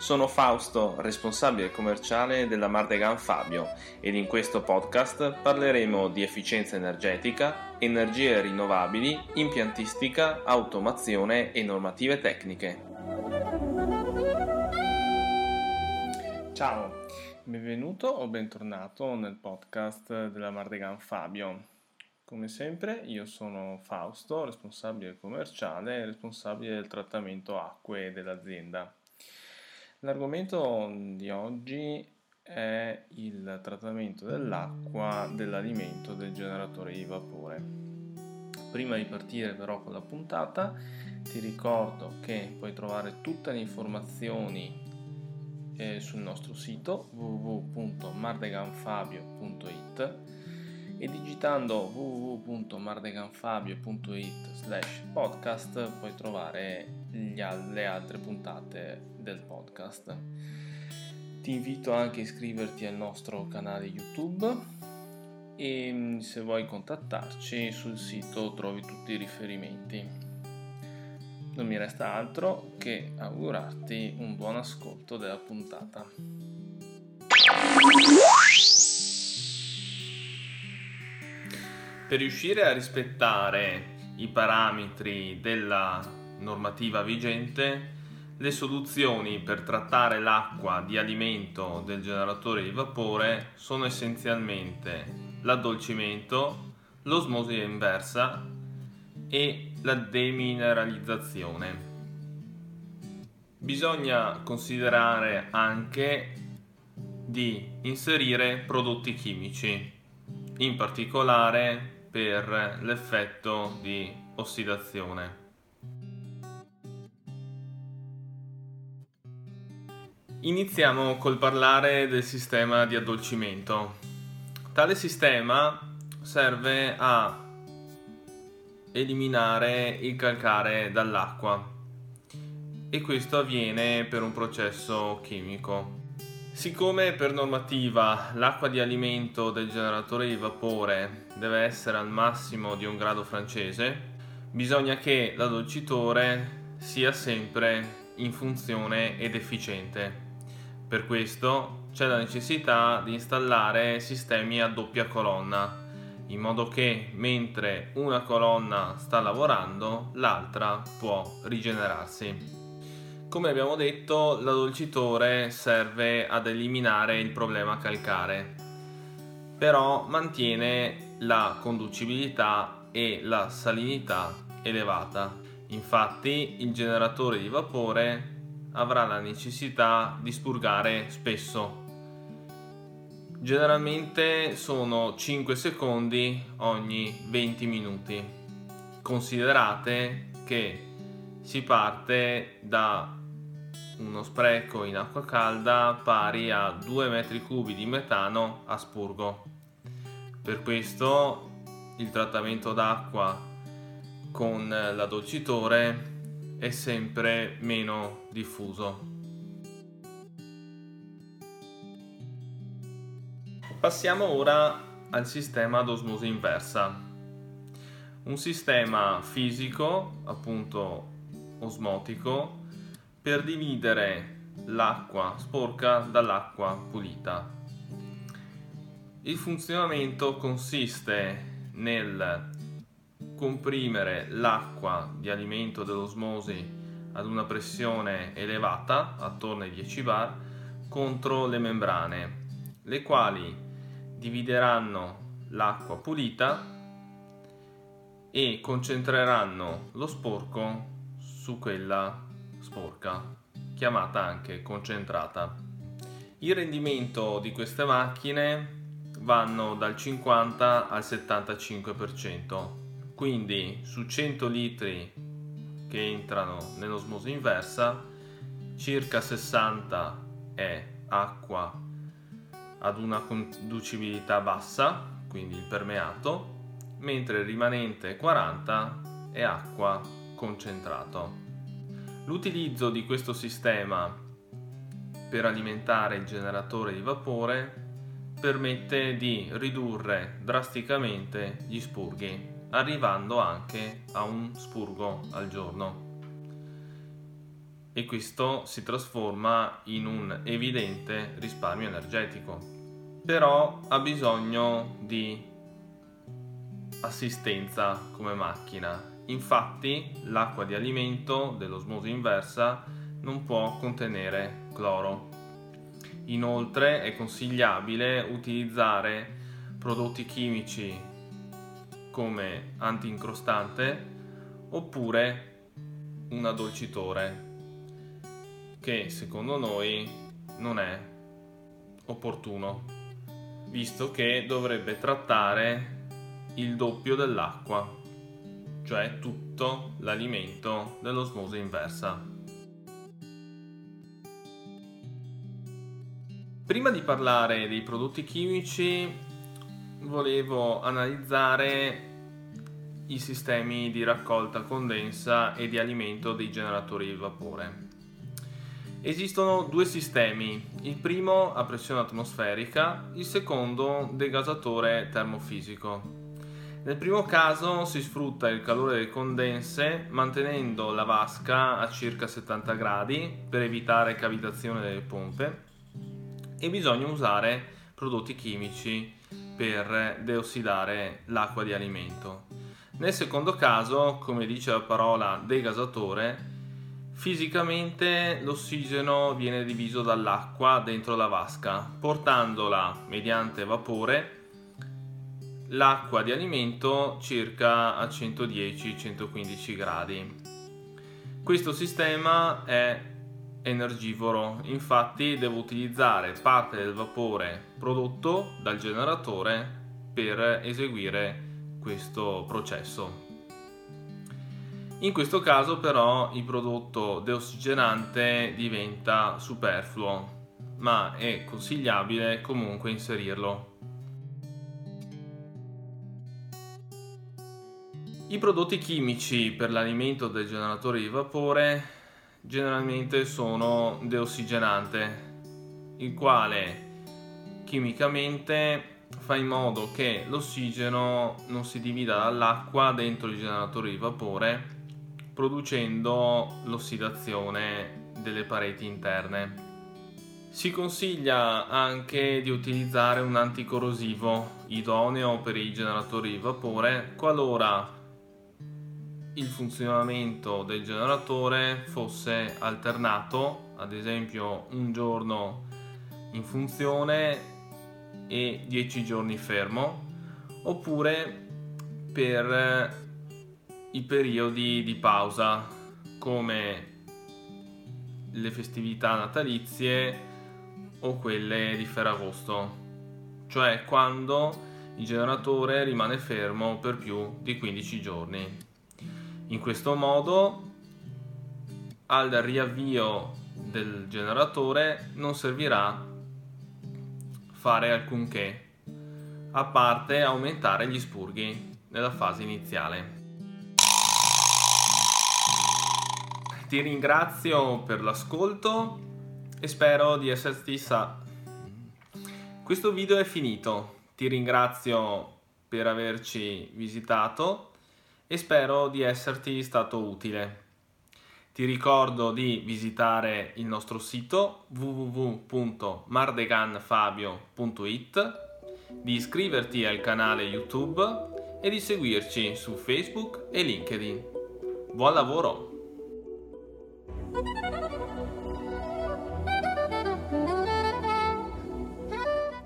Sono Fausto, responsabile commerciale della Mardegan Fabio ed in questo podcast parleremo di efficienza energetica, energie rinnovabili, impiantistica, automazione e normative tecniche. Ciao, benvenuto o bentornato nel podcast della Mardegan Fabio. Come sempre io sono Fausto, responsabile commerciale e responsabile del trattamento acque dell'azienda. L'argomento di oggi è il trattamento dell'acqua dell'alimento del generatore di vapore. Prima di partire però con la puntata ti ricordo che puoi trovare tutte le informazioni eh, sul nostro sito www.mardeganfabio.it e digitando www.mardeganfabio.it slash podcast puoi trovare gli, le altre puntate del podcast. Ti invito anche a iscriverti al nostro canale YouTube e mm, se vuoi contattarci sul sito trovi tutti i riferimenti. Non mi resta altro che augurarti un buon ascolto della puntata. Per riuscire a rispettare i parametri della normativa vigente, le soluzioni per trattare l'acqua di alimento del generatore di vapore sono essenzialmente l'addolcimento, l'osmosi inversa e la demineralizzazione. Bisogna considerare anche di inserire prodotti chimici, in particolare per l'effetto di ossidazione. Iniziamo col parlare del sistema di addolcimento. Tale sistema serve a eliminare il calcare dall'acqua e questo avviene per un processo chimico. Siccome per normativa l'acqua di alimento del generatore di vapore deve essere al massimo di un grado francese, bisogna che l'addolcitore sia sempre in funzione ed efficiente. Per questo c'è la necessità di installare sistemi a doppia colonna, in modo che mentre una colonna sta lavorando, l'altra può rigenerarsi. Come abbiamo detto, l'addolcitore serve ad eliminare il problema calcare, però mantiene la conducibilità e la salinità elevata. Infatti, il generatore di vapore avrà la necessità di spurgare spesso. Generalmente sono 5 secondi ogni 20 minuti. Considerate che si parte da uno spreco in acqua calda pari a 2 metri cubi di metano a spurgo. Per questo il trattamento d'acqua con l'addolcitore è sempre meno diffuso. Passiamo ora al sistema ad osmosi inversa. Un sistema fisico, appunto osmotico, per dividere l'acqua sporca dall'acqua pulita. Il funzionamento consiste nel comprimere l'acqua di alimento dell'osmosi ad una pressione elevata, attorno ai 10 bar, contro le membrane, le quali divideranno l'acqua pulita e concentreranno lo sporco su quella sporca, chiamata anche concentrata. Il rendimento di queste macchine vanno dal 50 al 75%, quindi su 100 litri che entrano nell'osmosi inversa, circa 60 è acqua ad una conducibilità bassa, quindi il permeato, mentre il rimanente 40 è acqua concentrato. L'utilizzo di questo sistema per alimentare il generatore di vapore permette di ridurre drasticamente gli spurghi, arrivando anche a un spurgo al giorno. E questo si trasforma in un evidente risparmio energetico. Però ha bisogno di assistenza come macchina. Infatti l'acqua di alimento dell'osmosi inversa non può contenere cloro Inoltre è consigliabile utilizzare prodotti chimici come anti-incrostante oppure un addolcitore che secondo noi non è opportuno visto che dovrebbe trattare il doppio dell'acqua cioè tutto l'alimento dell'osmosi inversa. Prima di parlare dei prodotti chimici, volevo analizzare i sistemi di raccolta condensa e di alimento dei generatori di vapore. Esistono due sistemi, il primo a pressione atmosferica, il secondo degasatore termofisico. Nel primo caso si sfrutta il calore del condense mantenendo la vasca a circa 70 gradi per evitare cavitazione delle pompe e bisogna usare prodotti chimici per deossidare l'acqua di alimento. Nel secondo caso, come dice la parola degasatore, fisicamente l'ossigeno viene diviso dall'acqua dentro la vasca, portandola mediante vapore l'acqua di alimento circa a 110-115 gradi. Questo sistema è energivoro, infatti devo utilizzare parte del vapore prodotto dal generatore per eseguire questo processo. In questo caso però il prodotto deossigenante diventa superfluo, ma è consigliabile comunque inserirlo. I prodotti chimici per l'alimento del generatore di vapore generalmente sono deossigenante, il quale chimicamente fa in modo che l'ossigeno non si divida dall'acqua dentro il generatore di vapore, producendo l'ossidazione delle pareti interne. Si consiglia anche di utilizzare un anticorrosivo idoneo per i generatori di vapore qualora il funzionamento del generatore fosse alternato, ad esempio un giorno in funzione e 10 giorni fermo, oppure per i periodi di pausa come le festività natalizie o quelle di Ferragosto, cioè quando il generatore rimane fermo per più di 15 giorni. In questo modo al riavvio del generatore non servirà fare alcunché, a parte aumentare gli spurghi nella fase iniziale. Ti ringrazio per l'ascolto e spero di esserti sa. Questo video è finito. Ti ringrazio per averci visitato e spero di esserti stato utile. Ti ricordo di visitare il nostro sito www.mardeganfabio.it, di iscriverti al canale YouTube e di seguirci su Facebook e LinkedIn. Buon lavoro!